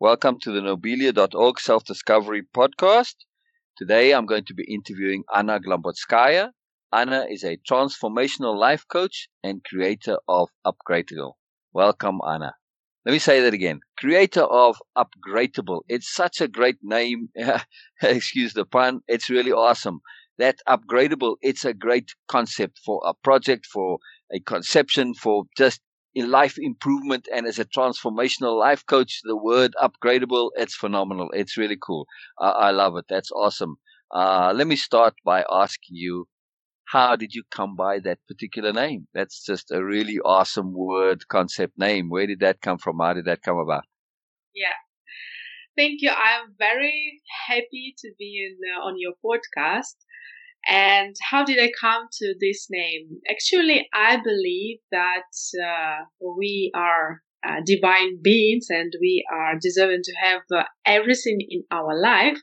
Welcome to the Nobelia.org Self Discovery Podcast. Today I'm going to be interviewing Anna Glambotskaya. Anna is a transformational life coach and creator of Upgreatable. Welcome, Anna. Let me say that again. Creator of Upgreatable. It's such a great name. Excuse the pun. It's really awesome. That Upgreatable, it's a great concept for a project, for a conception, for just in life improvement and as a transformational life coach, the word upgreatable, it's phenomenal. It's really cool. I love it. That's awesome. Uh, let me start by asking you, how did you come by that particular name? That's just a really awesome word concept name. Where did that come from? How did that come about? Yeah. Thank you. I'm very happy to be in, uh, on your podcast. And how did I come to this name? Actually, I believe that uh, we are uh, divine beings and we are deserving to have uh, everything in our life.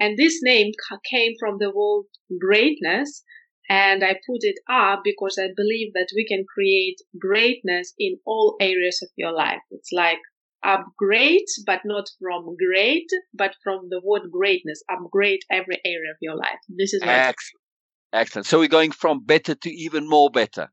And this name came from the word greatness. And I put it up because I believe that we can create greatness in all areas of your life. It's like upgrade, but not from great, but from the word greatness. Upgrade every area of your life. This is excellent. Excellent. So we're going from better to even more better.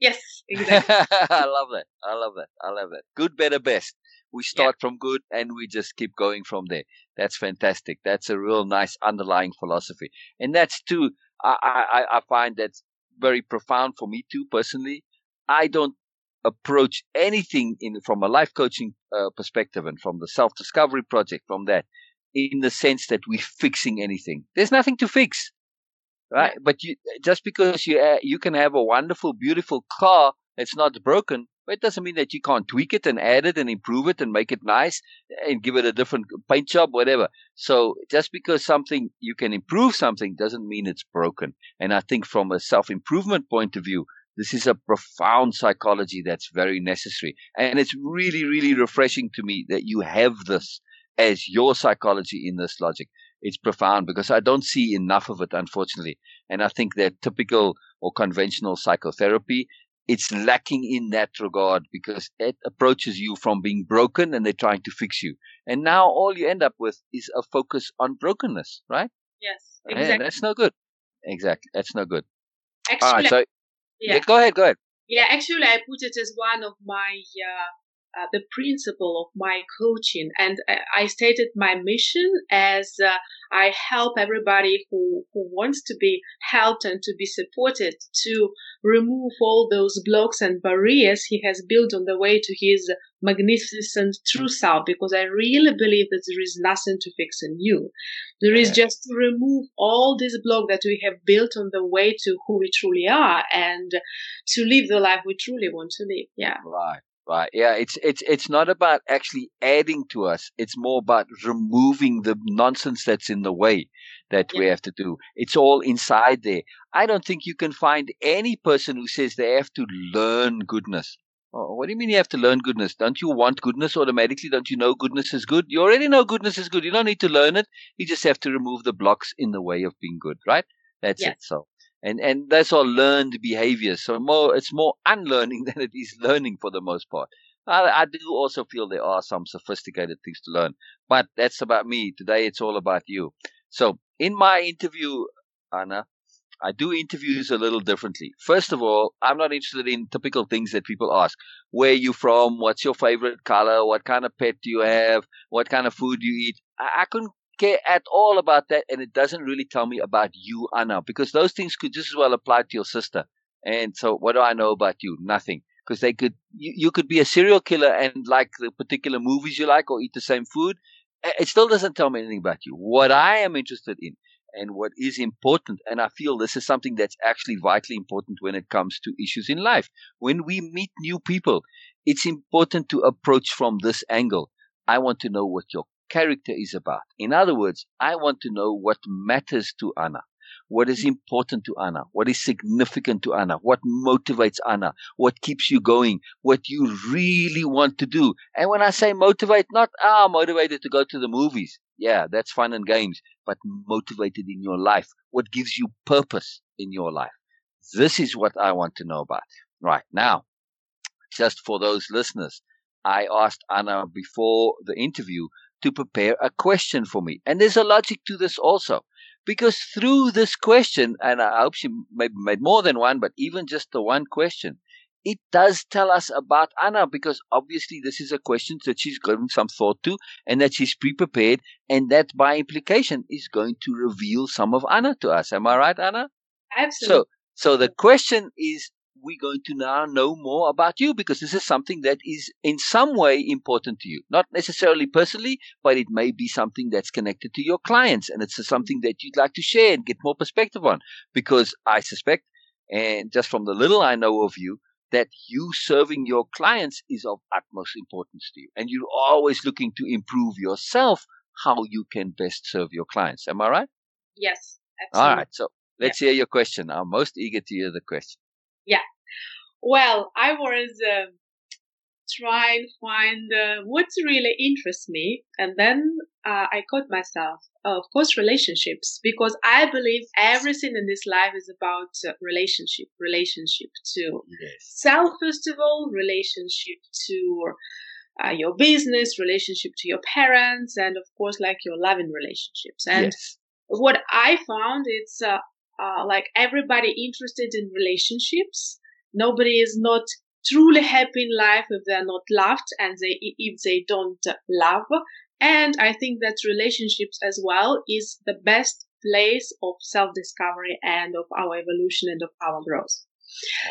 Yes, exactly. I love that. I love that. I love that. Good, better, best. We start yeah. from good and we just keep going from there. That's fantastic. That's a real nice underlying philosophy. And that's too, I, I, I find that's very profound for me too, personally. I don't approach anything in from a life coaching uh, perspective and from the self discovery project from that in the sense that we're fixing anything. There's nothing to fix, right? But you just because you uh, you can have a wonderful, beautiful car that's not broken, it doesn't mean that you can't tweak it and add it and improve it and make it nice and give it a different paint job, whatever. So just because something you can improve something doesn't mean it's broken. And I think from a self improvement point of view, this is a profound psychology that's very necessary. And it's really, really refreshing to me that you have this as your psychology in this logic. It's profound because I don't see enough of it, unfortunately. And I think that typical or conventional psychotherapy, it's lacking in that regard because it approaches you from being broken and they're trying to fix you. And now all you end up with is a focus on brokenness, right? Yes, exactly. And that's no good. Exactly. That's no good. Actually, all right, so yeah. yeah. Go ahead. Go ahead. Yeah, actually, I put it as one of my uh, uh, the principle of my coaching, and uh, I stated my mission as uh, I help everybody who who wants to be helped and to be supported to remove all those blocks and barriers he has built on the way to his magnificent true self. Because I really believe that there is nothing to fix in you. There is just to remove all this block that we have built on the way to who we truly are and to live the life we truly want to live. Yeah. Right. Right. Yeah. It's it's it's not about actually adding to us. It's more about removing the nonsense that's in the way that yeah. we have to do. It's all inside there. I don't think you can find any person who says they have to learn goodness. Oh, what do you mean you have to learn goodness? Don't you want goodness automatically? Don't you know goodness is good? You already know goodness is good. You don't need to learn it. You just have to remove the blocks in the way of being good, right? That's yeah. it. So, and and that's all learned behaviors. So more, it's more unlearning than it is learning for the most part. I, I do also feel there are some sophisticated things to learn, but that's about me. Today, it's all about you. So, in my interview, Anna, I do interviews a little differently. First of all, I'm not interested in typical things that people ask. Where you from? What's your favorite color? What kind of pet do you have? What kind of food do you eat? I, I couldn't care at all about that. And it doesn't really tell me about you, Anna, because those things could just as well apply to your sister. And so what do I know about you? Nothing. Because they could, you, you could be a serial killer and like the particular movies you like or eat the same food. It still doesn't tell me anything about you. What I am interested in and what is important. And I feel this is something that's actually vitally important when it comes to issues in life. When we meet new people, it's important to approach from this angle. I want to know what your character is about. In other words, I want to know what matters to Anna. What is important to Anna? What is significant to Anna? What motivates Anna? What keeps you going? What you really want to do? And when I say motivate, not ah motivated to go to the movies. Yeah, that's fun and games, but motivated in your life. What gives you purpose in your life? This is what I want to know about. Right now, just for those listeners, I asked Anna before the interview to prepare a question for me. And there's a logic to this also. Because through this question, and I hope she made more than one, but even just the one question, it does tell us about Anna because obviously this is a question that she's given some thought to and that she's pre-prepared and that by implication is going to reveal some of Anna to us. Am I right, Anna? Absolutely. So, so the question is, we're going to now know more about you because this is something that is in some way important to you. Not necessarily personally, but it may be something that's connected to your clients and it's something that you'd like to share and get more perspective on because I suspect, and just from the little I know of you, that you serving your clients is of utmost importance to you. And you're always looking to improve yourself how you can best serve your clients. Am I right? Yes, absolutely. All right. So let's yeah. hear your question. I'm most eager to hear the question. Yeah. Well, I was uh, try and find uh, what really interests me. And then uh, I caught myself, of course, relationships, because I believe everything in this life is about uh, relationship, relationship to yes. self, first of all, relationship to uh, your business, relationship to your parents, and of course, like your loving relationships. And yes. what I found, it's uh, uh, like everybody interested in relationships. Nobody is not truly happy in life if they're not loved and they if they don't love. And i think that relationships as well is the best place of self-discovery and of our evolution and of our growth.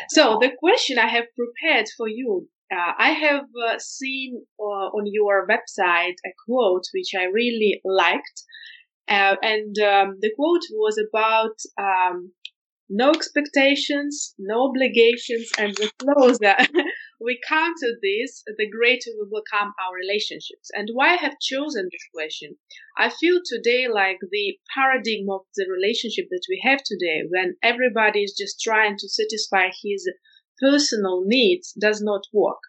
So the question i have prepared for you uh, i have uh, seen uh, on your website a quote which i really liked. Uh, and um, the quote was about um, no expectations, no obligations, and the closer we come to this, the greater will become our relationships. And why I have chosen this question? I feel today like the paradigm of the relationship that we have today, when everybody is just trying to satisfy his personal needs, does not work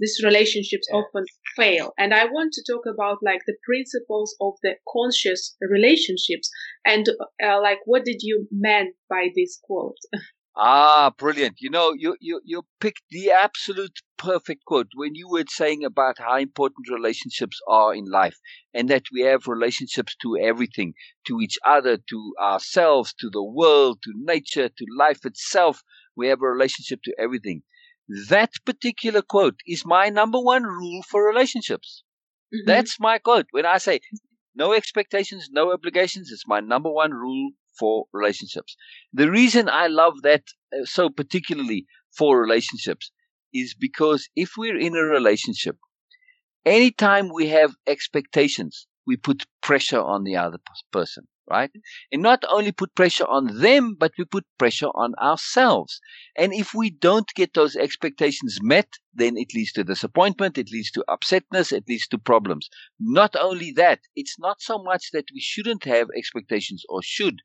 these relationships yeah. often fail. And I want to talk about like the principles of the conscious relationships and uh, like what did you mean by this quote? Ah, brilliant. You know, you, you, you picked the absolute perfect quote when you were saying about how important relationships are in life and that we have relationships to everything, to each other, to ourselves, to the world, to nature, to life itself. We have a relationship to everything. That particular quote is my number one rule for relationships. Mm-hmm. That's my quote. When I say no expectations, no obligations, it's my number one rule for relationships. The reason I love that uh, so particularly for relationships is because if we're in a relationship, anytime we have expectations, we put pressure on the other person right? And not only put pressure on them, but we put pressure on ourselves. And if we don't get those expectations met, then it leads to disappointment, it leads to upsetness, it leads to problems. Not only that, it's not so much that we shouldn't have expectations or should,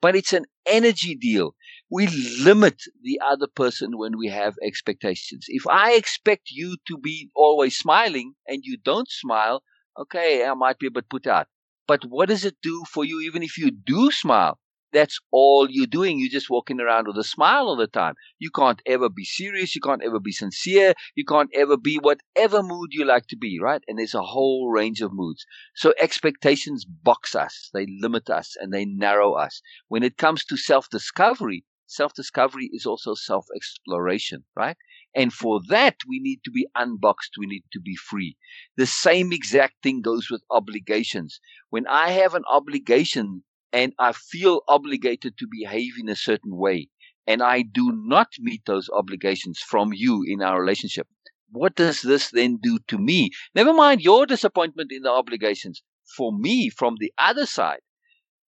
but it's an energy deal. We limit the other person when we have expectations. If I expect you to be always smiling and you don't smile, okay, I might be a bit put out. But what does it do for you even if you do smile? That's all you're doing. You're just walking around with a smile all the time. You can't ever be serious. You can't ever be sincere. You can't ever be whatever mood you like to be, right? And there's a whole range of moods. So expectations box us. They limit us and they narrow us. When it comes to self-discovery, self-discovery is also self-exploration, right? And for that, we need to be unboxed. We need to be free. The same exact thing goes with obligations. When I have an obligation and I feel obligated to behave in a certain way, and I do not meet those obligations from you in our relationship, what does this then do to me? Never mind your disappointment in the obligations. For me, from the other side,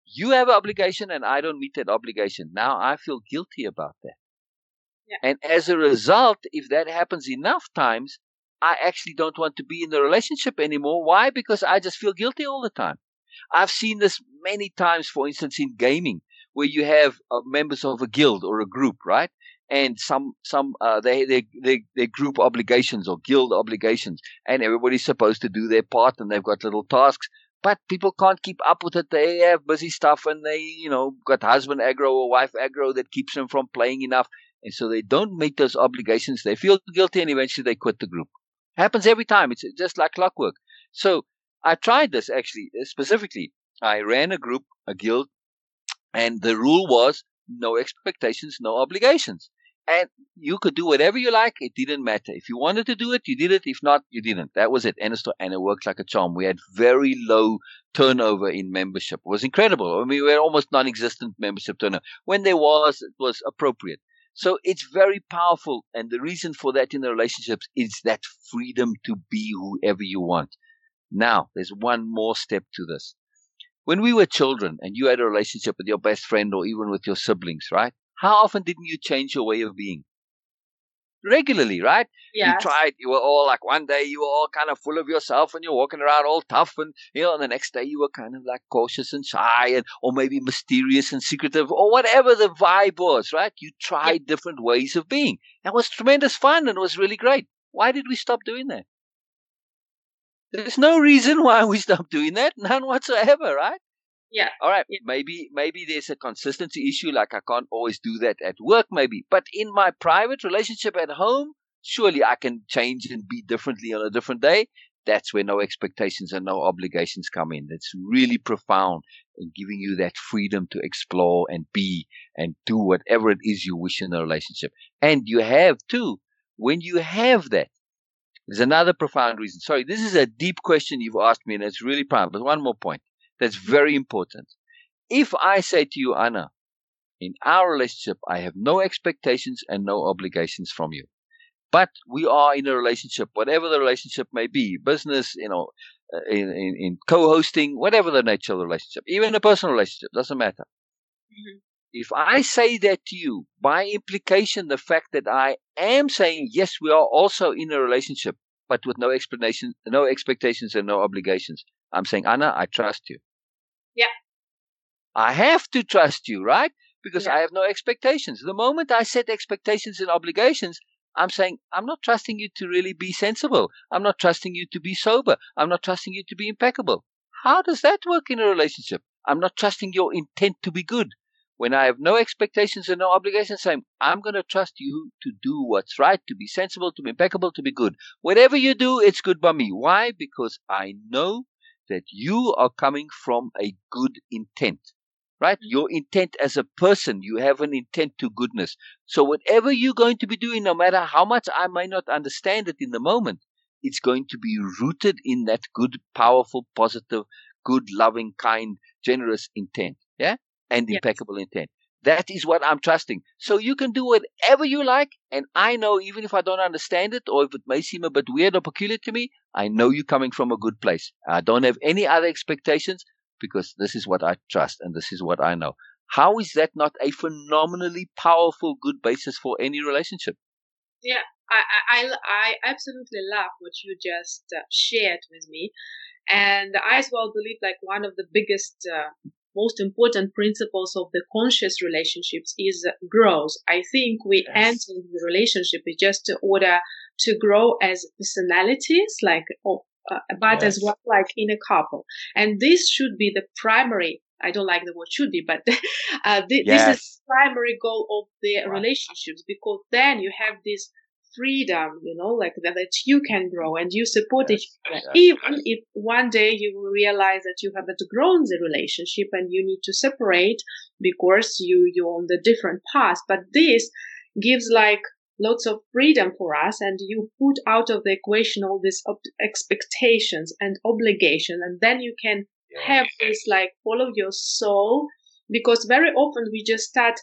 you have an obligation and I don't meet that obligation. Now I feel guilty about that. And as a result, if that happens enough times, I actually don't want to be in the relationship anymore. Why? Because I just feel guilty all the time. I've seen this many times, for instance, in gaming, where you have uh, members of a guild or a group, right? And some, some, uh, they, they, they, they group obligations or guild obligations, and everybody's supposed to do their part, and they've got little tasks. But people can't keep up with it. They have busy stuff, and they, you know, got husband aggro or wife aggro that keeps them from playing enough. And so they don't meet those obligations. They feel guilty and eventually they quit the group. Happens every time. It's just like clockwork. So I tried this actually uh, specifically. I ran a group, a guild, and the rule was no expectations, no obligations. And you could do whatever you like. It didn't matter. If you wanted to do it, you did it. If not, you didn't. That was it. And it worked like a charm. We had very low turnover in membership. It was incredible. I mean, we had almost non-existent membership turnover. When there was, it was appropriate. So it's very powerful. And the reason for that in the relationships is that freedom to be whoever you want. Now, there's one more step to this. When we were children and you had a relationship with your best friend or even with your siblings, right? How often didn't you change your way of being? Regularly, right? Yes. You tried, you were all like one day you were all kind of full of yourself and you're walking around all tough and you know, and the next day you were kind of like cautious and shy and or maybe mysterious and secretive or whatever the vibe was, right? You tried different ways of being. That was tremendous fun and it was really great. Why did we stop doing that? There's no reason why we stopped doing that, none whatsoever, right? Yeah. All right. Yeah. Maybe maybe there's a consistency issue, like I can't always do that at work, maybe. But in my private relationship at home, surely I can change and be differently on a different day. That's where no expectations and no obligations come in. That's really profound in giving you that freedom to explore and be and do whatever it is you wish in a relationship. And you have too, when you have that, there's another profound reason. Sorry, this is a deep question you've asked me, and it's really profound. But one more point that's very important. If I say to you, Anna, in our relationship, I have no expectations and no obligations from you. But we are in a relationship, whatever the relationship may be, business, you know, uh, in, in, in co-hosting, whatever the nature of the relationship, even a personal relationship, doesn't matter. Mm-hmm. If I say that to you, by implication, the fact that I am saying, yes, we are also in a relationship, but with no explanation, no expectations and no obligations. I'm saying, Anna, I trust you. Yeah. I have to trust you, right? Because Yeah. I have no expectations. The moment I set expectations and obligations, I'm saying, I'm not trusting you to really be sensible. I'm not trusting you to be sober. I'm not trusting you to be impeccable. How does that work in a relationship? I'm not trusting your intent to be good. When I have no expectations and no obligations, saying, I'm going to trust you to do what's right, to be sensible, to be impeccable, to be good. Whatever you do, it's good by me. Why? Because I know that you are coming from a good intent, right? Mhm. Your intent as a person, you have an intent to goodness. So whatever you're going to be doing, no matter how much I may not understand it in the moment, it's going to be rooted in that good, powerful, positive, good, loving, kind, generous intent. Yeah. And Yes. impeccable intent. That is what I'm trusting. So you can do whatever you like. And I know even if I don't understand it or if it may seem a bit weird or peculiar to me, I know you're coming from a good place. I don't have any other expectations because this is what I trust and this is what I know. How is that not a phenomenally powerful, good basis for any relationship? Yeah, I, I, I, absolutely love what you just uh, shared with me. And I as well believe like one of the biggest, uh, most important principles of the conscious relationships is growth. I think we Yes. enter the relationship just in order to grow as personalities, like, oh, uh, but as well like in a couple. And this should be the primary. I don't like the word should be, but uh, thi- this is primary goal of the relationships because then you have this freedom, you know, like that, that you can grow and you support each other. Yes. Even if one day you will realize that you haven't grown the relationship and you need to separate because you, you're on the different path. But this gives like lots of freedom for us and you put out of the equation all these ob- expectations and obligation and then you can have this like follow your soul because very often we just start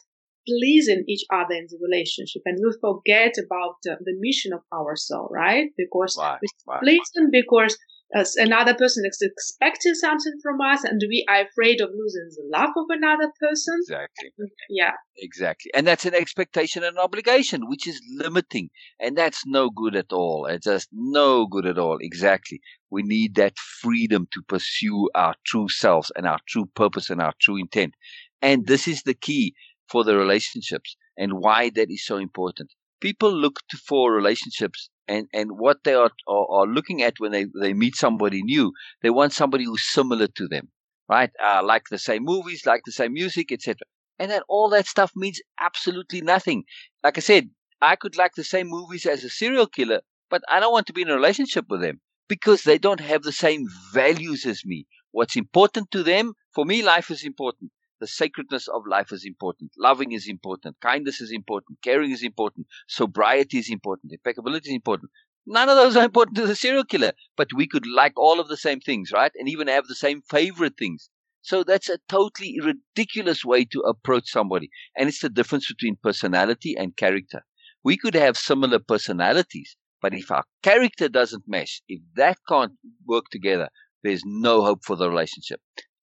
pleasing each other in the relationship and we forget about uh, the mission of our soul right because Right, we right. please them because as another person is expecting something from us and we are afraid of losing the love of another person Exactly. yeah Exactly. And that's an expectation and obligation, which is limiting. And that's no good at all. It's just no good at all. Exactly. We need that freedom to pursue our true selves and our true purpose and our true intent. And this is the key for the relationships and why that is so important. People look to, for relationships and, and what they are, are, are looking at when they, they meet somebody new, they want somebody who's similar to them, right? Uh, like the same movies, like the same music, etc. And then all that stuff means absolutely nothing. Like I said, I could like the same movies as a serial killer, but I don't want to be in a relationship with them because they don't have the same values as me. What's important to them, for me, life is important. The sacredness of life is important. Loving is important. Kindness is important. Caring is important. Sobriety is important. Impeccability is important. None of those are important to the serial killer, but we could like all of the same things, right? And even have the same favorite things. So that's a totally ridiculous way to approach somebody. And it's the difference between personality and character. We could have similar personalities, but if our character doesn't mesh, if that can't work together, there's no hope for the relationship.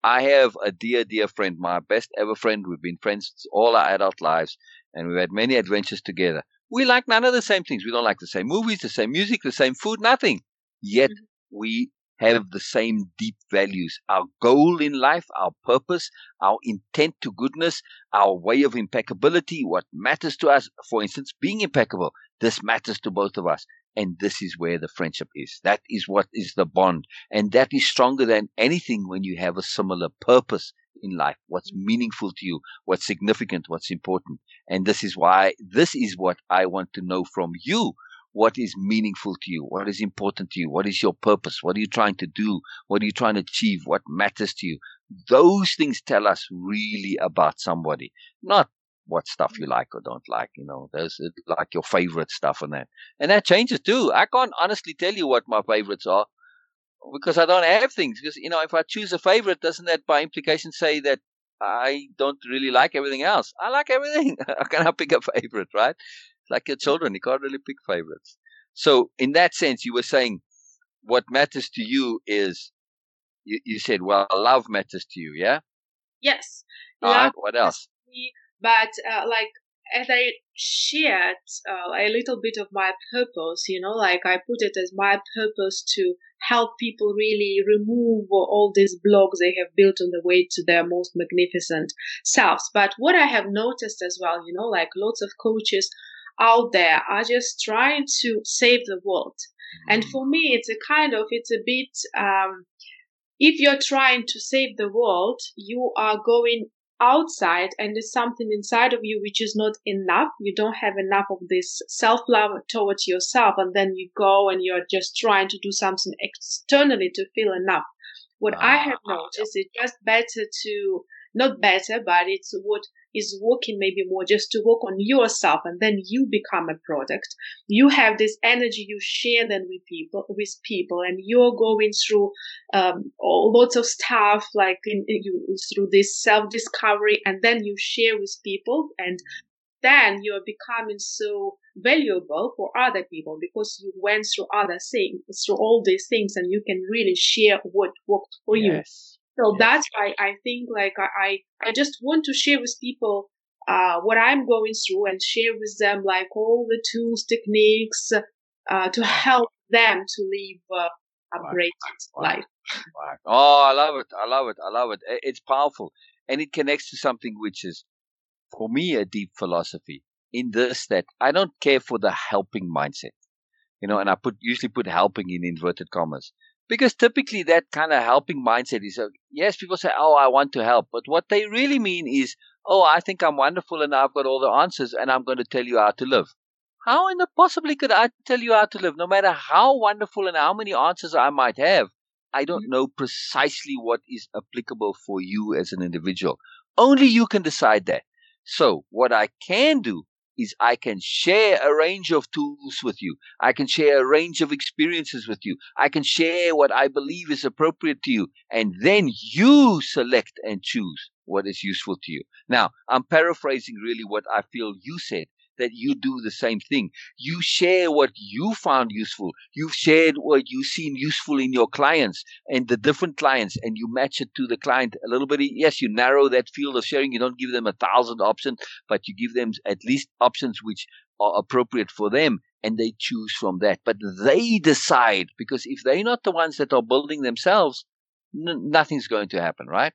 I have a dear, dear friend, my best ever friend. We've been friends all our adult lives, and we've had many adventures together. We like none of the same things. We don't like the same movies, the same music, the same food, nothing. Yet mm-hmm. we have the same deep values. Our goal in life, our purpose, our intent to goodness, our way of impeccability, what matters to us, for instance, being impeccable, this matters to both of us. And this is where the friendship is. That is what is the bond. And that is stronger than anything when you have a similar purpose in life. What's meaningful to you? What's significant? What's important? And this is why this is what I want to know from you what is meaningful to you, what is important to you, what is your purpose, what are you trying to do, what are you trying to achieve, what matters to you. Those things tell us really about somebody, not what stuff you like or don't like. You know, there's uh, like your favorite stuff and that, and that changes too. I can't honestly tell you what my favorites are because I don't have things. Because you know, if I choose a favorite, doesn't that by implication say that I don't really like everything else? I like everything. How can I pick a favorite, right? like your children. You can't really pick favorites. So in that sense, you were saying what matters to you is you, you said, well, love matters to you, yeah? Yes. All right. What else? But uh, like as I shared uh, a little bit of my purpose, you know, like I put it as my purpose to help people really remove all these blocks they have built on the way to their most magnificent selves. But what I have noticed as well, you know, like lots of coaches out there are just trying to save the world. And for me, it's a kind of, it's a bit, um, if you're trying to save the world, you are going outside and there's something inside of you which is not enough. You don't have enough of this self love towards yourself. And then you go and you're just trying to do something externally to feel enough. What uh, I have noticed is just better to, not better, but it's what is working maybe more just to work on yourself and then you become a product. You have this energy you share then with people, with people and you're going through, um, lots of stuff like in, you, through this self discovery and then you share with people and then you're becoming so valuable for other people because you went through other things, through all these things, and you can really share what worked for yes. you. So yes. that's why I think like I, I just want to share with people uh, what I'm going through and share with them like all the tools, techniques uh, to help them to live uh, a great life. Oh, I love it. I love it. I love it. It's powerful. And it connects to something which is, for me, a deep philosophy in this that I don't care for the helping mindset. You know, and I put usually put helping in inverted commas because typically that kind of helping mindset is uh, yes people say oh i want to help but what they really mean is oh i think i'm wonderful and i've got all the answers and i'm going to tell you how to live. How in the possibly could i tell you how to live? No matter how wonderful and how many answers i might have i don't mm-hmm. know precisely what is applicable for you as an individual. Only you can decide that. So what i can do is I can share a range of tools with you. I can share a range of experiences with you. I can share what I believe is appropriate to you. And then you select and choose what is useful to you. Now, I'm paraphrasing really what I feel you said that you do the same thing. You share what you found useful. You've shared what you've seen useful in your clients and the different clients, and you match it to the client a little bit. Yes, you narrow that field of sharing. You don't give them a thousand options, but you give them at least options which are appropriate for them and they choose from that. But they decide because if they're not the ones that are building themselves, n- nothing's going to happen, right?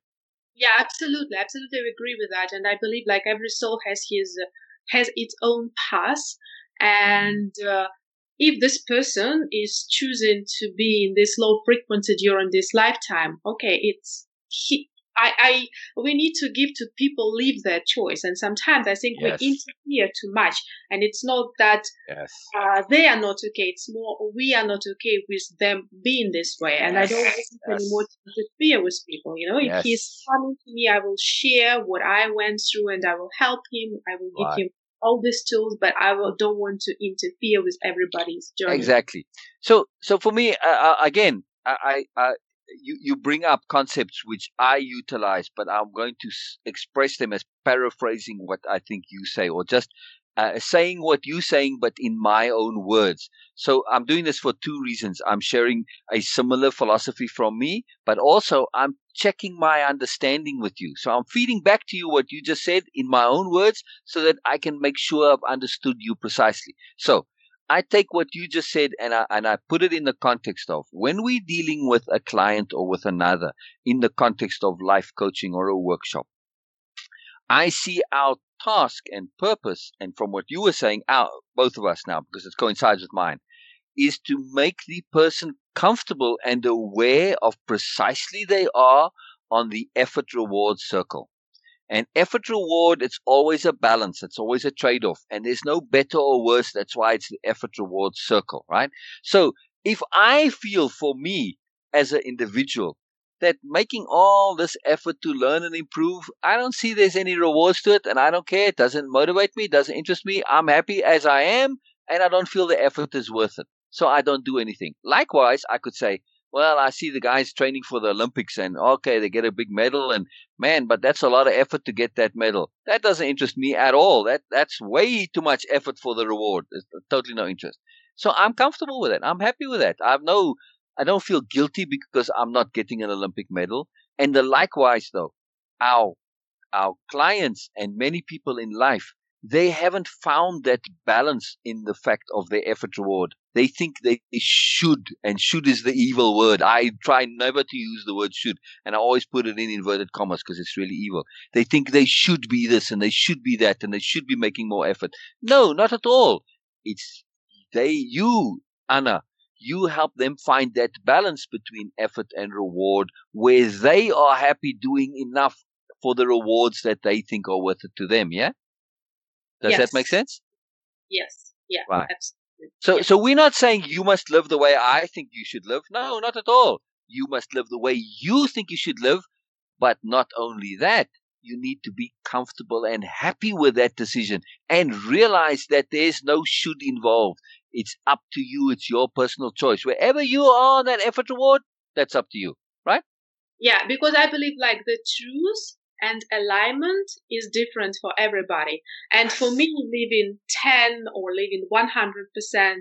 Yeah, absolutely. Absolutely agree with that. And I believe like every soul has his uh, has its own path. And uh, if this person is choosing to be in this low frequency during this lifetime okay it's he, I, I we need to give to people leave their choice and sometimes i think Yes. we interfere too much and it's not that Yes. uh, they are not okay it's more we are not okay with them being this way and i don't want Yes. anymore to interfere with people you know if Yes. he's coming to me i will share what i went through and i will help him i will give Right. him all these tools but i will, don't want to interfere with everybody's journey Exactly. So, so for me, uh, uh, again, I, I, you, you bring up concepts which I utilize, but I'm going to s- express them as paraphrasing what I think you say, or just uh, saying what you're saying, but in my own words. So I'm doing this for two reasons. I'm sharing a similar philosophy from me, but also I'm checking my understanding with you. So I'm feeding back to you what you just said in my own words so that I can make sure I've understood you precisely. So I take what you just said and I, and I put it in the context of when we're dealing with a client or with another in the context of life coaching or a workshop. I see our task and purpose, and from what you were saying, our, both of us now, because it coincides with mine, is to make the person comfortable and aware of precisely they are on the effort reward circle. And effort reward, it's always a balance. It's always a trade off. And there's no better or worse. That's why it's the effort reward circle, right? So if I feel for me as an individual that making all this effort to learn and improve, I don't see there's any rewards to it and I don't care. It doesn't motivate me, It doesn't interest me. I'm happy as I am and I don't feel the effort is worth it. So I don't do anything. Likewise, I could say, well, I see the guys training for the Olympics and okay, they get a big medal and man, but that's a lot of effort to get that medal. That doesn't interest me at all. That that's way too much effort for the reward. There's uh, totally no interest. So I'm comfortable with that. I'm happy with that. I've no I don't feel guilty because I'm not getting an Olympic medal. And the likewise though, our our clients and many people in life, they haven't found that balance in the fact of their effort reward. They think they should, and should is the evil word. I try never to use the word should, and I always put it in inverted commas because it's really evil. They think they should be this and they should be that and they should be making more effort. No, not at all. It's they, you, Anna, you help them find that balance between effort and reward where they are happy doing enough for the rewards that they think are worth it to them. Yeah. Does that make sense? yes yeah Right. absolutely So, so we're not saying you must live the way I think you should live. No, not at all. You must live the way you think you should live. But not only that, you need to be comfortable and happy with that decision and realize that there's no should involved. It's up to you. It's your personal choice. Wherever you are on that effort reward, that's up to you. Right? Yeah, because I believe like the truth and alignment is different for everybody. And for me, living 10 or living 100%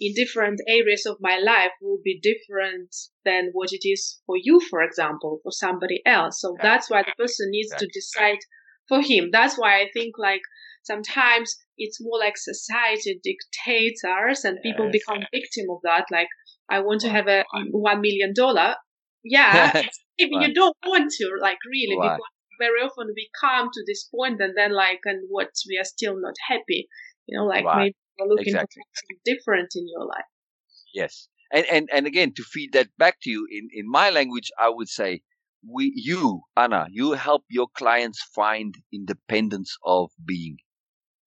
in different areas of my life will be different than what it is for you, for example, for somebody else. So that's why the person needs to decide for him. That's why I think like sometimes it's more like society dictates us and people become victim of that. Like, I want to have a one million dollar. Yeah, if you don't want to, like really, Right. because very often we come to this point and then like, and what we are still not happy. You know, like Right. maybe you're looking Exactly. for something different in your life. Yes. And, and, and again, to feed that back to you in, in my language, I would say we, you, Anna, you help your clients find independence of being.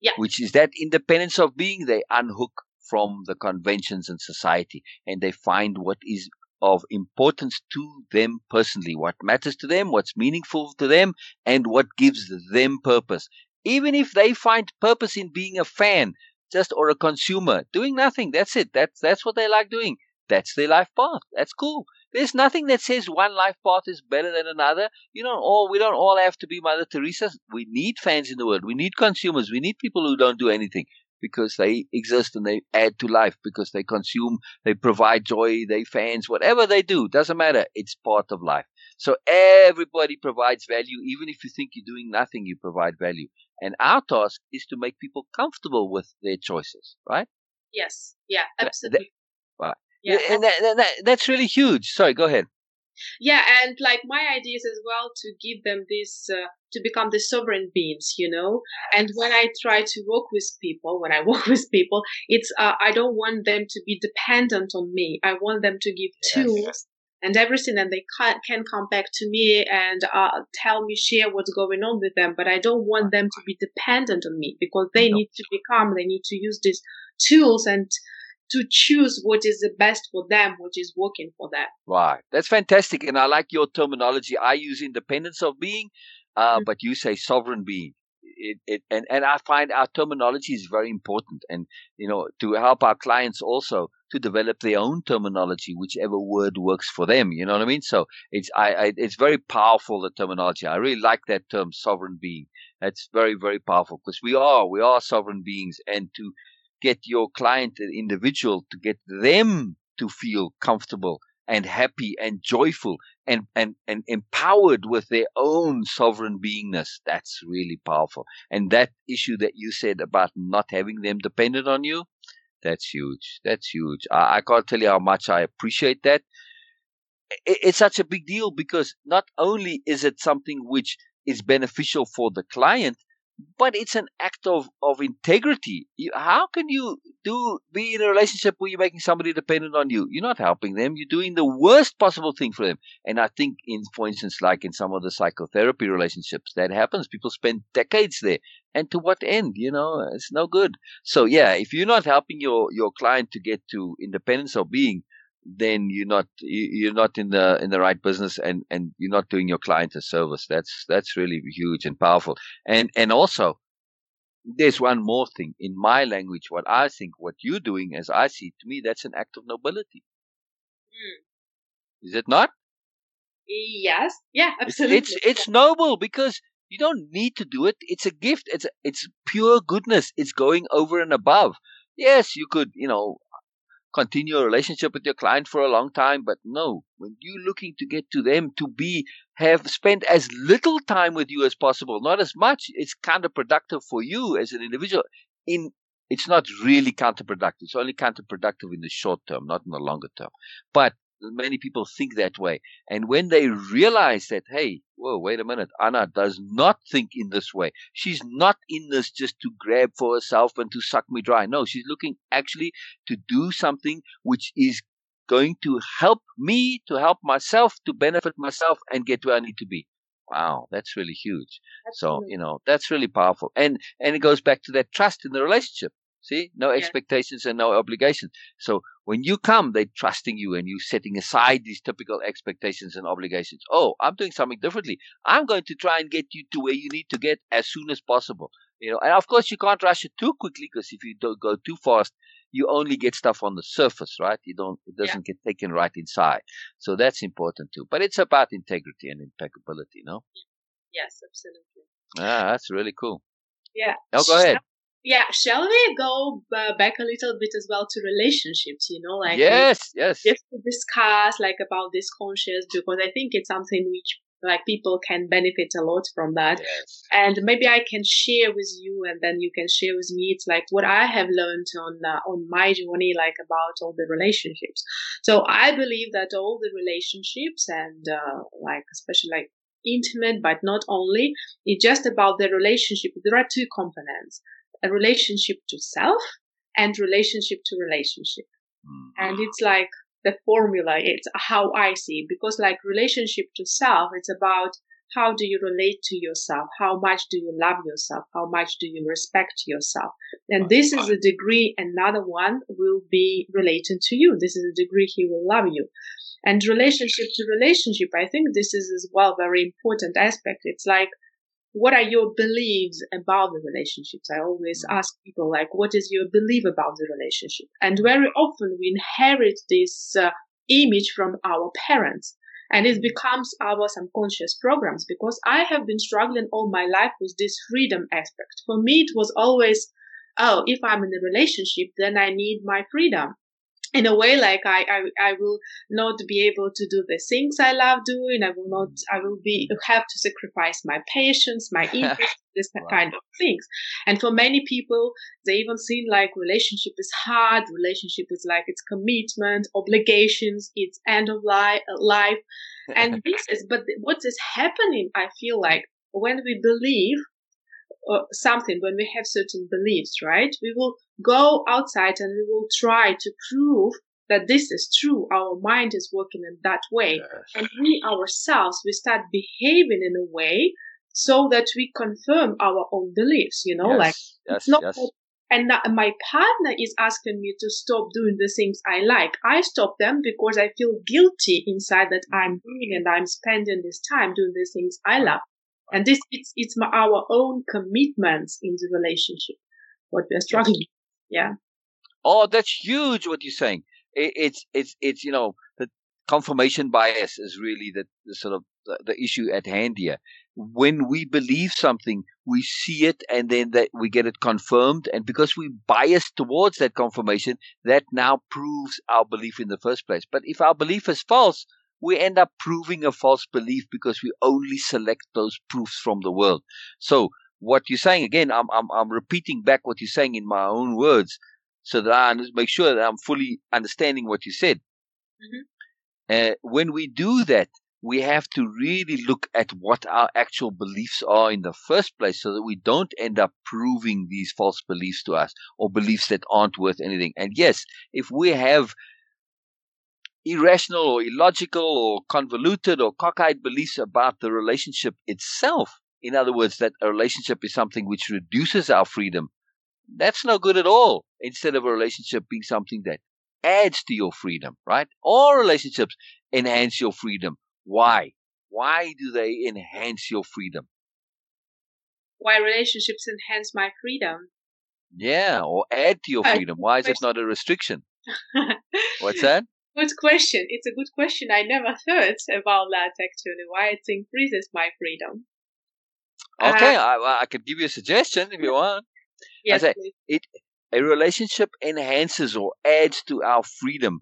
Yeah. Which is that independence of being, they unhook from the conventions and society and they find what is of importance to them personally, what matters to them, what's meaningful to them, and what gives them purpose. Even if they find purpose in being a fan, just or a consumer, doing nothing, that's it. That's that's what they like doing. That's their life path. That's cool. There's nothing that says one life path is better than another. You don't all we don't all have to be Mother Teresa. We need fans in the world. We need consumers. We need people who don't do anything because they exist and they add to life because they consume, they provide joy, they fans, whatever they do, doesn't matter. It's part of life. So everybody provides value. Even if you think you're doing nothing, you provide value. And our task is to make people comfortable with their choices, right? Yes. Yeah, That- absolutely. Right. Yeah. And that, that, that- that's really huge. Sorry, go ahead. Yeah, and like my idea is as well to give them this uh, to become the sovereign beings, you know. And when I try to work with people, when I work with people, it's uh, I don't want them to be dependent on me. I want them to give Yes. tools and everything and they can, can come back to me and uh, tell me share what's going on with them but i don't want them to be dependent on me because they need to become they need to use these tools and to choose what is the best for them what is working for them right that's fantastic and i like your terminology i use independence of being uh, mm-hmm. but you say sovereign being it, it and, and I find our terminology is very important and you know to help our clients also to develop their own terminology, whichever word works for them. You know what I mean? So it's I, I it's very powerful the terminology. I really like that term, sovereign being. That's very very powerful because we are we are sovereign beings, and to get your client, an individual, to get them to feel comfortable and happy and joyful and, and, and empowered with their own sovereign beingness. That's really powerful. And that issue that you said about not having them dependent on you, that's huge. That's huge. I, I can't tell you how much I appreciate that. It, it's such a big deal because not only is it something which is beneficial for the client, but it's an act of, of integrity. You, how can you do be in a relationship where you're making somebody dependent on you? You're not helping them. You're doing the worst possible thing for them. And I think in, for instance, like in some of the psychotherapy relationships, that happens. People spend decades there. And to what end? You know, it's no good. So yeah, if you're not helping your, your client to get to independence or being, then you're not you're not in the in the right business and and you're not doing your client a service. That's that's really huge and powerful. And and also there's one more thing. In my language what i think what you're doing as i see to me that's an act of nobility. Mm. is it not? Yes. Yeah absolutely it's it's noble because you don't need to do it. It's a gift. It's it's pure goodness. It's going over and above. Yes you could you know continue a relationship with your client for a long time. But no, when you're looking to get to them to be, have spent as little time with you as possible, not as much, it's counterproductive for you as an individual. In it's not really counterproductive. It's only counterproductive in the short term, not in the longer term. But many people think that way. And when they realize that, hey, whoa, wait a minute, Anna does not think in this way. She's not in this just to grab for herself and to suck me dry. No, she's looking actually to do something which is going to help me, to help myself, to benefit myself and get where I need to be. Wow, that's really huge. Absolutely. So, you know, that's really powerful. And and it goes back to that trust in the relationship. See, no expectations and no obligations. So when you come, they're trusting you and you're setting aside these typical expectations and obligations. Oh, I'm doing something differently. I'm going to try and get you to where you need to get as soon as possible. You know, and of course you can't rush it too quickly because if you don't go too fast, you only get stuff on the surface, right? You don't, it doesn't yeah. get taken right inside. So that's important too. But it's about integrity and impeccability, no? Yes, absolutely. Ah, that's really cool. Yeah. Oh, go ahead yeah shall we go uh, back a little bit as well to relationships you know like yes yes. just to discuss like about this conscious because i think it's something which like people can benefit a lot from that. Yes. and maybe i can share with you and then you can share with me it's like what i have learned on uh, on my journey like about all the relationships. So i believe that all the relationships and uh, like especially like intimate but not only it's just about the relationship. There are two components a relationship to self and relationship to relationship. Mm. And it's like the formula. It's how I see it. because like relationship to self, it's about how do you relate to yourself? How much do you love yourself? How much do you respect yourself? And this is a degree. Another one will be related to you. This is a degree he will love you. And relationship to relationship, I think this is as well very important aspect. It's like what are your beliefs about the relationships? I always mm. ask people, like, what is your belief about the relationship? And very often we inherit this uh, image from our parents and it becomes our subconscious programs because I have been struggling all my life with this freedom aspect. For me, it was always, oh, if I'm in a relationship, then I need my freedom in a way like I, I i will not be able to do the things i love doing. I will not i will be have to sacrifice my patience my interest this wow. kind of things. And for many people they even seem like relationship is hard relationship is like it's commitment obligations it's end of life life. And this is but what is happening i feel like when we believe uh, something when we have certain beliefs right we will go outside and we will try to prove that this is true. Our mind is working in that way. Yes. And we ourselves, we start behaving in a way so that we confirm our own beliefs, you know, yes. like yes, it's not and my partner is asking me to stop doing the things I like. I stop them because I feel guilty inside that I'm doing and I'm spending this time doing the things I love. And this, it's, it's my, our own commitments in the relationship, what we're struggling with. Yeah. Oh, that's huge what you're saying. It, it's, it's, it's, you know, the confirmation bias is really the, the sort of the, the issue at hand here when we believe something, we see it and then that we get it confirmed. And because we bias towards that confirmation, that now proves our belief in the first place. But if our belief is false, we end up proving a false belief because we only select those proofs from the world. So what you're saying again, I'm, I'm, I'm repeating back what you're saying in my own words so that I make sure that I'm fully understanding what you said. Mm-hmm. Uh, when we do that, we have to really look at what our actual beliefs are in the first place so that we don't end up proving these false beliefs to us or beliefs that aren't worth anything. And yes, if we have irrational or illogical or convoluted or cockeyed beliefs about the relationship itself, in other words, that a relationship is something which reduces our freedom, that's no good at all. Instead of a relationship being something that adds to your freedom, right? All relationships enhance your freedom why? Why do they enhance your freedom? Why relationships enhance my freedom? Yeah, or add to your freedom. Why is it not a restriction? What's that? Good question. It's a good question. I never thought about that actually. Why it increases my freedom. Okay, uh, I, I could give you a suggestion if you want. Yes, say, it a relationship enhances or adds to our freedom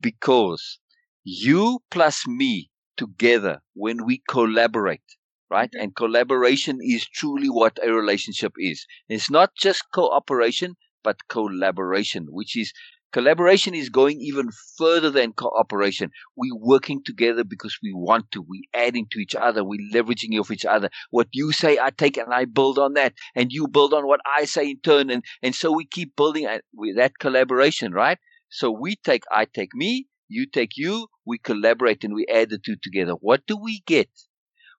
because you plus me together when we collaborate, right? Mm-hmm. And collaboration is truly what a relationship is. It's not just cooperation, but collaboration, which is collaboration is going even further than cooperation. We're working together because we want to. We're adding to each other. We're leveraging off each other. What you say, I take and I build on that. And you build on what I say in turn. And, and so we keep building with that collaboration, right? So we take, I take me, you take you, we collaborate and we add the two together. What do we get?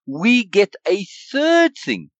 We get a third thing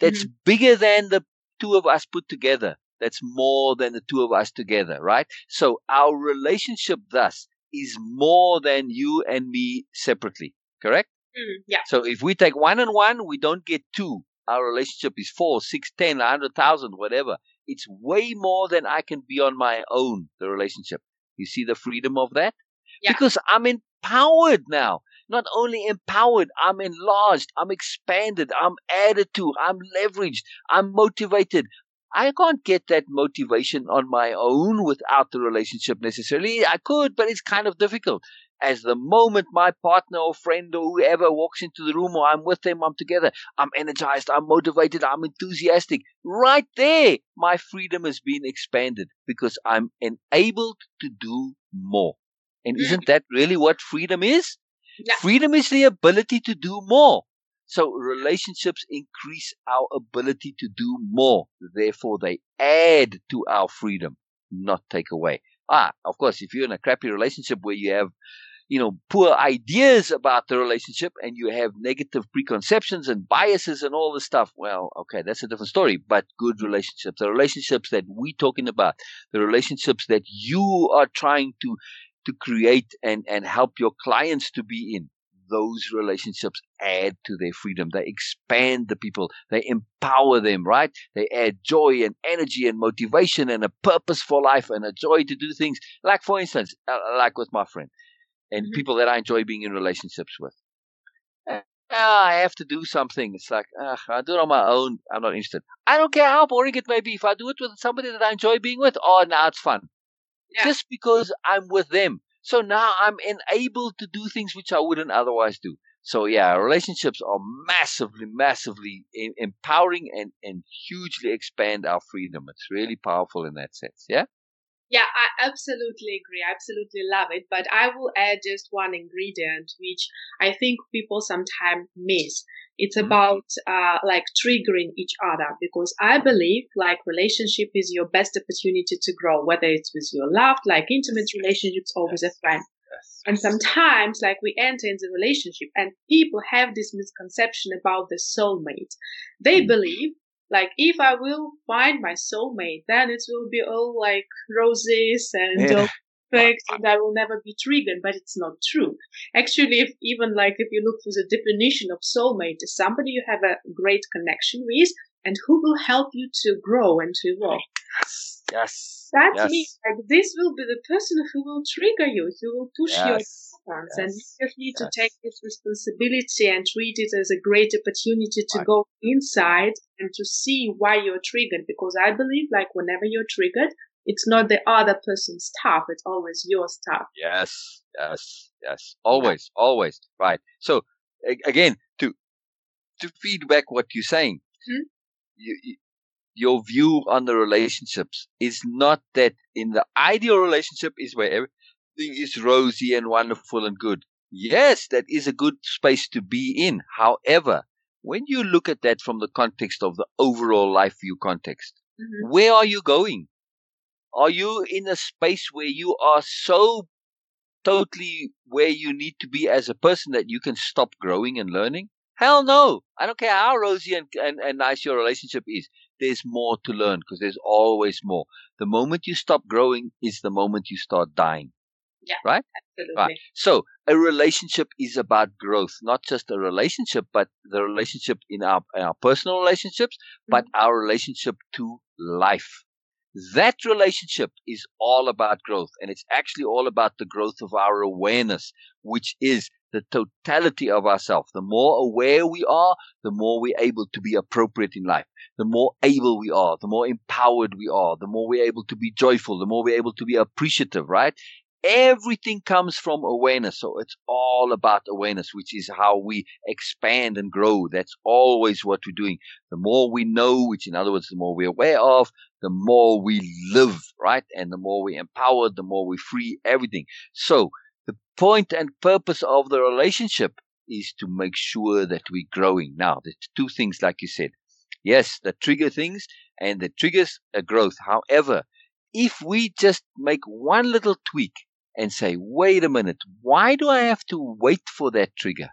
that's mm-hmm. bigger than the two of us put together. That's more than the two of us together, right? So our relationship thus is more than you and me separately, correct? Mm, yeah. So if we take one and one, we don't get two. Our relationship is four, six, ten, a hundred thousand, whatever. It's way more than I can be on my own, the relationship. You see the freedom of that? Yeah. Because I'm empowered now. Not only empowered, I'm enlarged, I'm expanded, I'm added to, I'm leveraged, I'm motivated. I can't get that motivation on my own without the relationship necessarily. I could, but it's kind of difficult. As the moment my partner or friend or whoever walks into the room or I'm with them, I'm together, I'm energized, I'm motivated, I'm enthusiastic. Right there, my freedom has been expanded because I'm enabled to do more. And mm. isn't that really what freedom is? Freedom is the ability to do more. So relationships increase our ability to do more. Therefore, they add to our freedom, not take away. Ah, of course, if you're in a crappy relationship where you have, you know, poor ideas about the relationship and you have negative preconceptions and biases and all this stuff, well, okay, that's a different story. But good relationships, the relationships that we're talking about, the relationships that you are trying to to create and, and help your clients to be in, those relationships add to their freedom. They expand the people. They empower them, right? They add joy and energy and motivation and a purpose for life and a joy to do things. Like, for instance, uh, like with my friend and mm-hmm. people that I enjoy being in relationships with. Uh, I have to do something. It's like, uh, I do it on my own. I'm not interested. I don't care how boring it may be. If I do it with somebody that I enjoy being with, oh, now it's fun yeah. just because I'm with them. So now I'm enabled to do things which I wouldn't otherwise do. So yeah, relationships are massively, massively empowering and, and hugely expand our freedom. It's really powerful in that sense. Yeah. Yeah, I absolutely agree. I absolutely love it. But I will add just one ingredient, which I think people sometimes miss. It's mm-hmm. about uh, like triggering each other because I believe like relationship is your best opportunity to grow, whether it's with your loved, like intimate relationships or with a friend. And sometimes, like we enter into a relationship and people have this misconception about the soulmate. They mm. believe like if I will find my soulmate, then it will be all like roses and yeah. perfect and I will never be triggered, but it's not true. Actually, if even like if you look for the definition of soulmate, is somebody you have a great connection with and who will help you to grow and to evolve. Yes. That yes. means like this will be the person who will trigger you, who will push yes. your buttons, yes. and you just need to take this responsibility and treat it as a great opportunity to right. go inside and to see why you're triggered. Because I believe, like, whenever you're triggered, it's not the other person's stuff; it's always your stuff. Yes, yes, yes. Always, always. Right. So again, to to feedback what you're saying, hmm? you, you your view on the relationships is not that in the ideal relationship is where everything is rosy and wonderful and good. Yes, that is a good space to be in. However, when you look at that from the context of the overall life view context, mm-hmm. where are you going? Are you in a space where you are so totally where you need to be as a person that you can stop growing and learning? Hell no. I don't care how rosy and, and, and nice your relationship is there's more to learn because there's always more. The moment you stop growing is the moment you start dying. Yeah. Right? Absolutely. Right. So a relationship is about growth, not just a relationship, but the relationship in our, in our personal relationships, mm-hmm. but our relationship to life. That relationship is all about growth and it's actually all about the growth of our awareness, which is the totality of ourselves. The more aware we are, the more we're able to be appropriate in life. The more able we are, the more empowered we are, the more we're able to be joyful, the more we're able to be appreciative, right? Everything comes from awareness. So it's all about awareness, which is how we expand and grow. That's always what we're doing. The more we know, which in other words, the more we're aware of, the more we live, right? And the more we're empowered, the more we free everything. So point and purpose of the relationship is to make sure that we're growing. Now, there's two things, like you said. Yes, the trigger things and the triggers a growth. However, if we just make one little tweak and say, wait a minute, why do I have to wait for that trigger?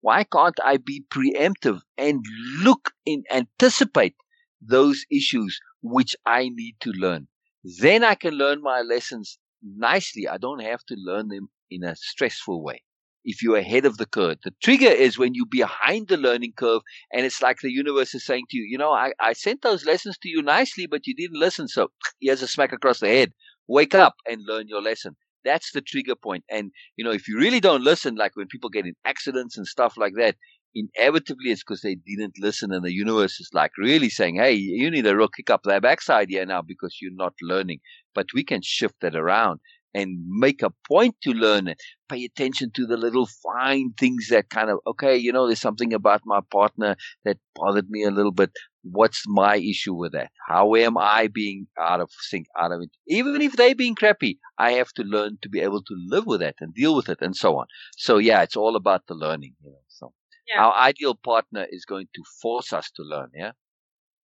Why can't I be preemptive and look and anticipate those issues which I need to learn? Then I can learn my lessons nicely. I don't have to learn them in a stressful way. If you're ahead of the curve, the trigger is when you're behind the learning curve, and it's like the universe is saying to you, you know, I, I sent those lessons to you nicely, but you didn't listen. So here's a smack across the head. Wake up and learn your lesson. That's the trigger point. And, you know, if you really don't listen, like when people get in accidents and stuff like that, inevitably it's because they didn't listen and the universe is like really saying, Hey, you need a real kick up their backside here now because you're not learning. But we can shift that around and make a point to learn it. Pay attention to the little fine things that kind of, okay, you know, there's something about my partner that bothered me a little bit. What's my issue with that? How am I being out of sync, out of it? Even if they being crappy, I have to learn to be able to live with it and deal with it and so on. So yeah, it's all about the learning, you know. So yeah. our ideal partner is going to force us to learn, yeah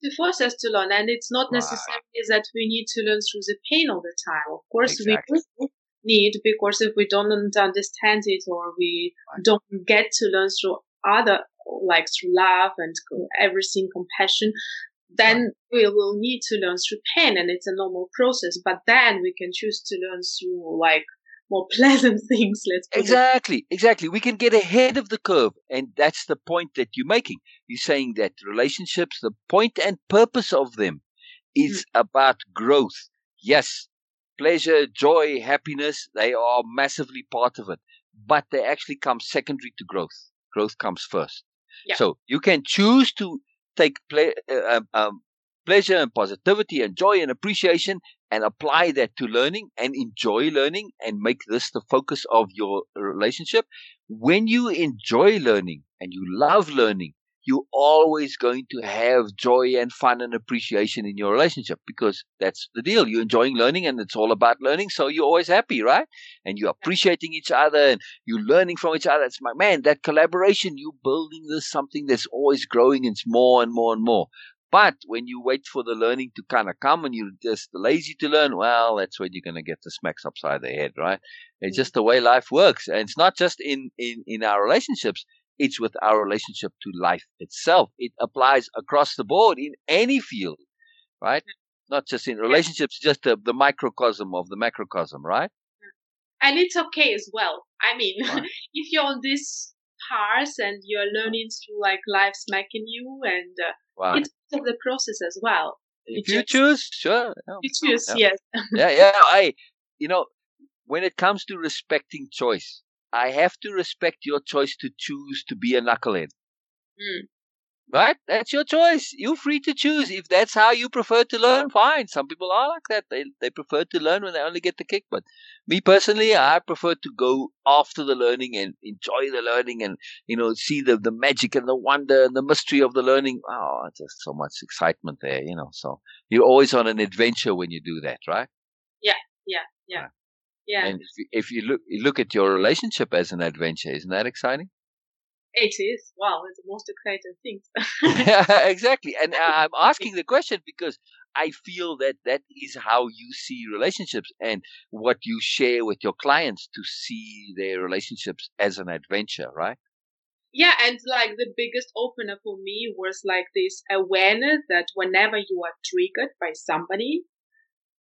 to force us to learn. And it's not necessarily right. that we need to learn through the pain all the time. Of course, exactly. we need because if we don't understand it or we right. don't get to learn through other, like through love and everything, compassion, then we will need to learn through pain and it's a normal process. But then we can choose to learn through like more pleasant things. Let's exactly, it. exactly. We can get ahead of the curve, and that's the point that you're making. You're saying that relationships, the point and purpose of them, is mm. about growth. Yes, pleasure, joy, happiness, they are massively part of it, but they actually come secondary to growth. Growth comes first. Yeah. So you can choose to take ple- uh, um, um, pleasure and positivity and joy and appreciation and apply that to learning and enjoy learning and make this the focus of your relationship. When you enjoy learning and you love learning, you're always going to have joy and fun and appreciation in your relationship because that's the deal. You're enjoying learning and it's all about learning. So you're always happy, right? And you're appreciating each other and you're learning from each other. It's my man, that collaboration, you're building this something that's always growing. It's more and more and more. But when you wait for the learning to kind of come and you're just lazy to learn, well, that's when you're going to get the smacks upside the head, right? It's just the way life works. And it's not just in, in, in our relationships. It's with our relationship to life itself. It applies across the board in any field, right? Not just in relationships, just the, the microcosm of the macrocosm, right? And it's okay as well. I mean, right. if you're on this path and you're learning through like life smacking you and uh, right. it's part of the process as well. If you, you choose, sure. Yeah. You choose, yeah. yes. yeah, yeah. I, you know, when it comes to respecting choice, I have to respect your choice to choose to be a knucklehead. Mm. Right? That's your choice. You're free to choose. If that's how you prefer to learn, fine. Some people are like that. They they prefer to learn when they only get the kick. But me personally, I prefer to go after the learning and enjoy the learning and you know see the the magic and the wonder and the mystery of the learning. Oh, just so much excitement there, you know. So you're always on an adventure when you do that, right? Yeah, yeah, yeah. Right. Yeah. And if you, if you look you look at your relationship as an adventure, isn't that exciting? It is. Wow, it's the most exciting thing. yeah, exactly. And uh, I'm asking the question because I feel that that is how you see relationships and what you share with your clients to see their relationships as an adventure, right? Yeah, and like the biggest opener for me was like this awareness that whenever you are triggered by somebody,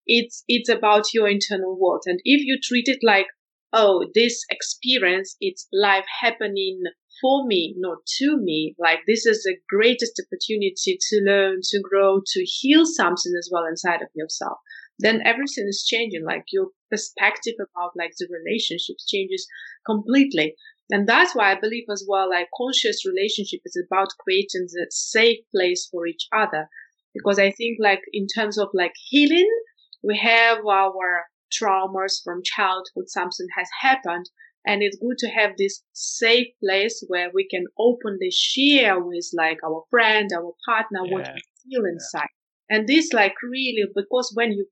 it's it's about your internal world and if you treat it like oh this experience it's life happening for me not to me like this is the greatest opportunity to learn to grow to heal something as well inside of yourself. Then everything is changing like your perspective about like the relationships changes completely. And that's why i believe as well like conscious relationship is about creating the safe place for each other. Because i think like in terms of like healing we have our traumas from childhood, something has happened, and it's good to have this safe place where we can openly share with like our friend, our partner, yeah. what we feel inside. Yeah. And this like really, because when you,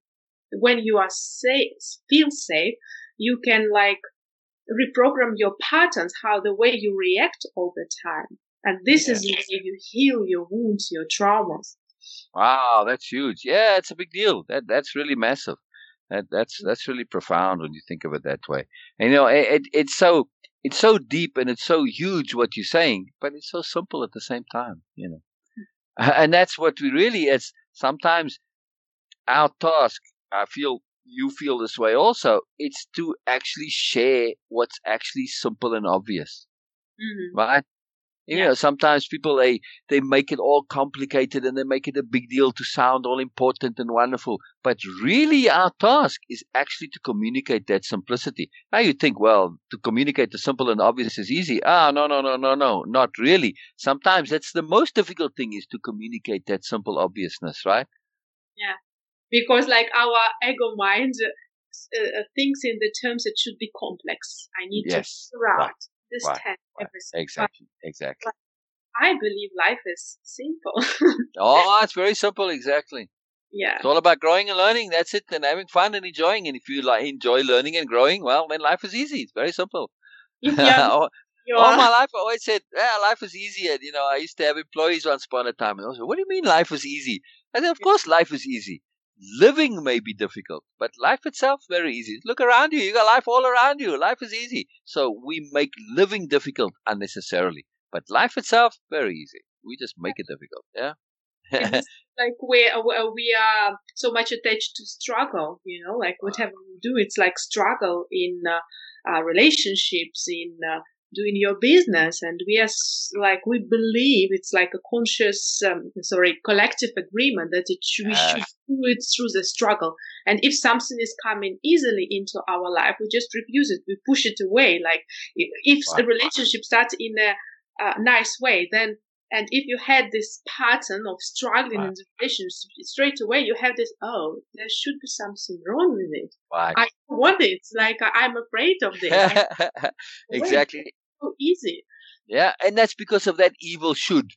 when you are safe, feel safe, you can like reprogram your patterns, how the way you react over time. And this yeah. is the you heal your wounds, your traumas. Wow, that's huge. Yeah, it's a big deal. That that's really massive. That that's that's really profound when you think of it that way. And you know, it, it, it's so it's so deep and it's so huge what you're saying, but it's so simple at the same time. You know, and that's what we really. It's sometimes our task. I feel you feel this way also. It's to actually share what's actually simple and obvious, mm-hmm. right? You yeah. know, sometimes people they they make it all complicated and they make it a big deal to sound all important and wonderful. But really, our task is actually to communicate that simplicity. Now you think, well, to communicate the simple and obvious is easy. Ah, no, no, no, no, no, not really. Sometimes that's the most difficult thing is to communicate that simple obviousness, right? Yeah, because like our ego mind uh, uh thinks in the terms it should be complex. I need yes, to figure out. Right this right. Exactly, but, exactly. I believe life is simple. oh, it's very simple. Exactly. Yeah. It's all about growing and learning. That's it. And having fun and enjoying. And if you like enjoy learning and growing, well, then life is easy. It's very simple. Yeah. all, all my life, I always said, yeah, life is easy. And, you know, I used to have employees once upon a time. And I was like, what do you mean life is easy? I said, of course life is easy. Living may be difficult, but life itself very easy. Look around you. You got life all around you. Life is easy. So we make living difficult unnecessarily, but life itself very easy. We just make it difficult. Yeah. like we we are so much attached to struggle, you know, like whatever we do, it's like struggle in uh, uh, relationships, in uh, doing your business and we as like we believe it's like a conscious um, sorry collective agreement that it should, we should do it through the struggle and if something is coming easily into our life we just refuse it we push it away like if the relationship starts in a uh, nice way then and if you had this pattern of struggling right. in the relationship straight away, you have this, oh, there should be something wrong with it. Right. I want it. Like I'm afraid of this. exactly so easy. Yeah, and that's because of that evil should.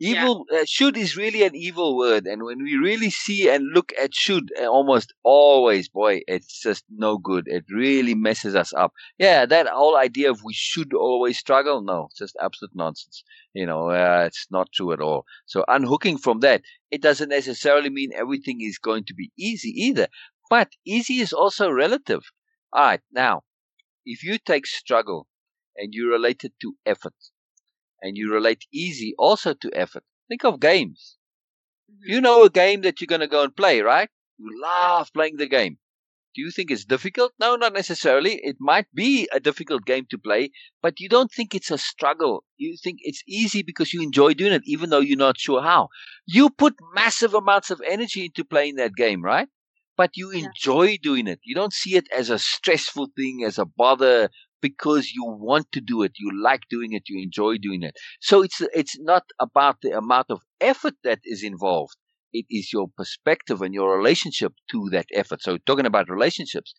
Evil yeah. uh, should is really an evil word, and when we really see and look at should, uh, almost always, boy, it's just no good. It really messes us up. Yeah, that whole idea of we should always struggle, no, it's just absolute nonsense. You know, uh, it's not true at all. So unhooking from that, it doesn't necessarily mean everything is going to be easy either. But easy is also relative. All right, now, if you take struggle and you relate it to effort, and you relate easy also to effort. Think of games. Mm-hmm. You know a game that you're going to go and play, right? You love playing the game. Do you think it's difficult? No, not necessarily. It might be a difficult game to play, but you don't think it's a struggle. You think it's easy because you enjoy doing it, even though you're not sure how. You put massive amounts of energy into playing that game, right? But you enjoy doing it. You don't see it as a stressful thing, as a bother, because you want to do it, you like doing it, you enjoy doing it. So it's it's not about the amount of effort that is involved. It is your perspective and your relationship to that effort. So talking about relationships,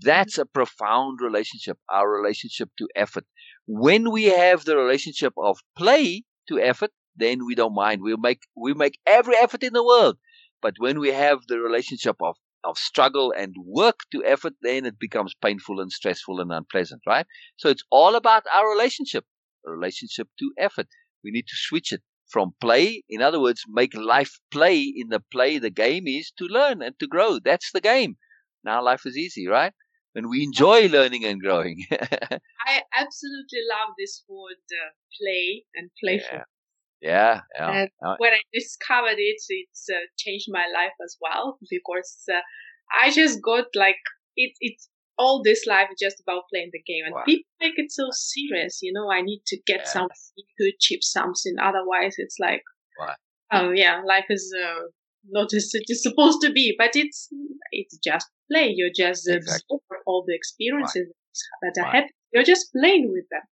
that's mm-hmm. a profound relationship, our relationship to effort. When we have the relationship of play to effort, then we don't mind. We'll make we make every effort in the world. But when we have the relationship of of struggle and work to effort, then it becomes painful and stressful and unpleasant, right? So it's all about our relationship, relationship to effort. We need to switch it from play. In other words, make life play. In the play, the game is to learn and to grow. That's the game. Now life is easy, right? And we enjoy learning and growing. I absolutely love this word uh, play and playful. Yeah. Yeah, yeah. And when I discovered it, it's uh, changed my life as well because uh, I just got like it. It's all this life is just about playing the game, and wow. people make it so serious. You know, I need to get yeah. something to achieve something. Otherwise, it's like, wow. oh yeah, life is uh, not as it is supposed to be. But it's it's just play. You're just exactly. all the experiences right. that are happening. You're just playing with them.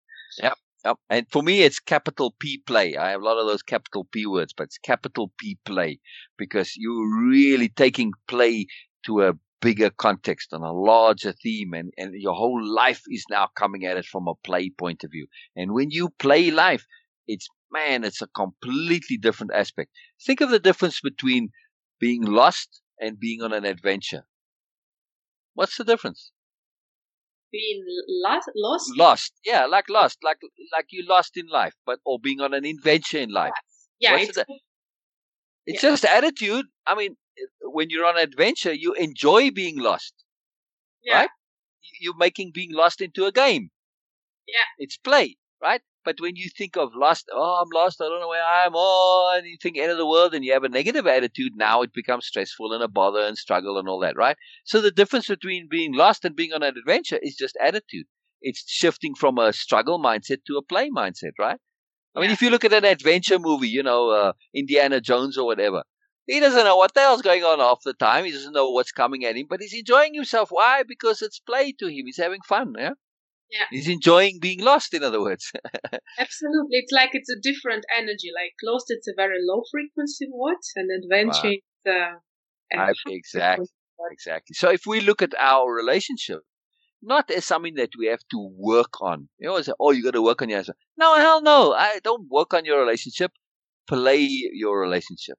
Yep. Yep. And for me, it's capital P play. I have a lot of those capital P words, but it's capital P play because you're really taking play to a bigger context and a larger theme and, and your whole life is now coming at it from a play point of view. And when you play life, it's man, it's a completely different aspect. Think of the difference between being lost and being on an adventure. What's the difference? Being lost lost? Lost yeah like lost like like you lost in life but or being on an adventure in life. Yeah it's, it? it's yeah. just attitude. I mean when you're on adventure you enjoy being lost yeah. right? You're making being lost into a game. Yeah. It's play right but when you think of lost, oh, I'm lost, I don't know where I am, oh, and you think end of the world and you have a negative attitude, now it becomes stressful and a bother and struggle and all that, right? So the difference between being lost and being on an adventure is just attitude. It's shifting from a struggle mindset to a play mindset, right? I mean, if you look at an adventure movie, you know, uh, Indiana Jones or whatever, he doesn't know what the hell's going on half the time. He doesn't know what's coming at him, but he's enjoying himself. Why? Because it's play to him. He's having fun, yeah? Yeah. He's enjoying being lost, in other words. Absolutely. It's like it's a different energy. Like lost, it's a very low frequency word, and adventure wow. uh, exactly. Exactly. So if we look at our relationship, not as something that we have to work on. You know, say, oh, you got to work on your relationship. No, hell no. I don't work on your relationship. Play your relationship.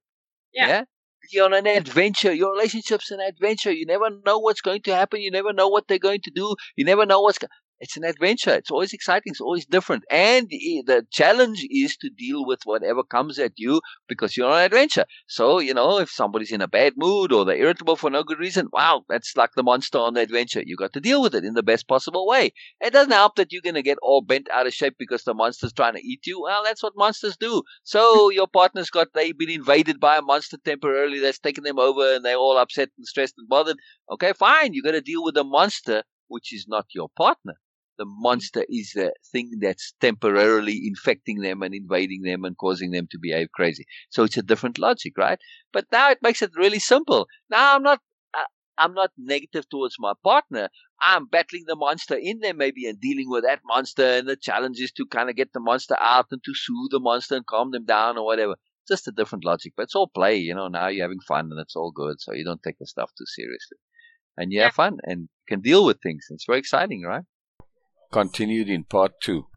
Yeah. yeah? Be on an adventure. Your relationship's an adventure. You never know what's going to happen. You never know what they're going to do. You never know what's it's an adventure. It's always exciting. It's always different. And the challenge is to deal with whatever comes at you because you're on an adventure. So, you know, if somebody's in a bad mood or they're irritable for no good reason, wow, that's like the monster on the adventure. You got to deal with it in the best possible way. It doesn't help that you're going to get all bent out of shape because the monster's trying to eat you. Well, that's what monsters do. So hmm. your partner's got, they've been invaded by a monster temporarily that's taken them over and they're all upset and stressed and bothered. Okay, fine. You got to deal with the monster, which is not your partner the monster is the thing that's temporarily infecting them and invading them and causing them to behave crazy. So it's a different logic, right? But now it makes it really simple. Now I'm not, uh, I'm not negative towards my partner. I'm battling the monster in there maybe and dealing with that monster. And the challenge is to kind of get the monster out and to soothe the monster and calm them down or whatever. Just a different logic, but it's all play, you know. Now you're having fun and it's all good, so you don't take the stuff too seriously, and you yeah. have fun and can deal with things. It's very exciting, right? Continued in part two.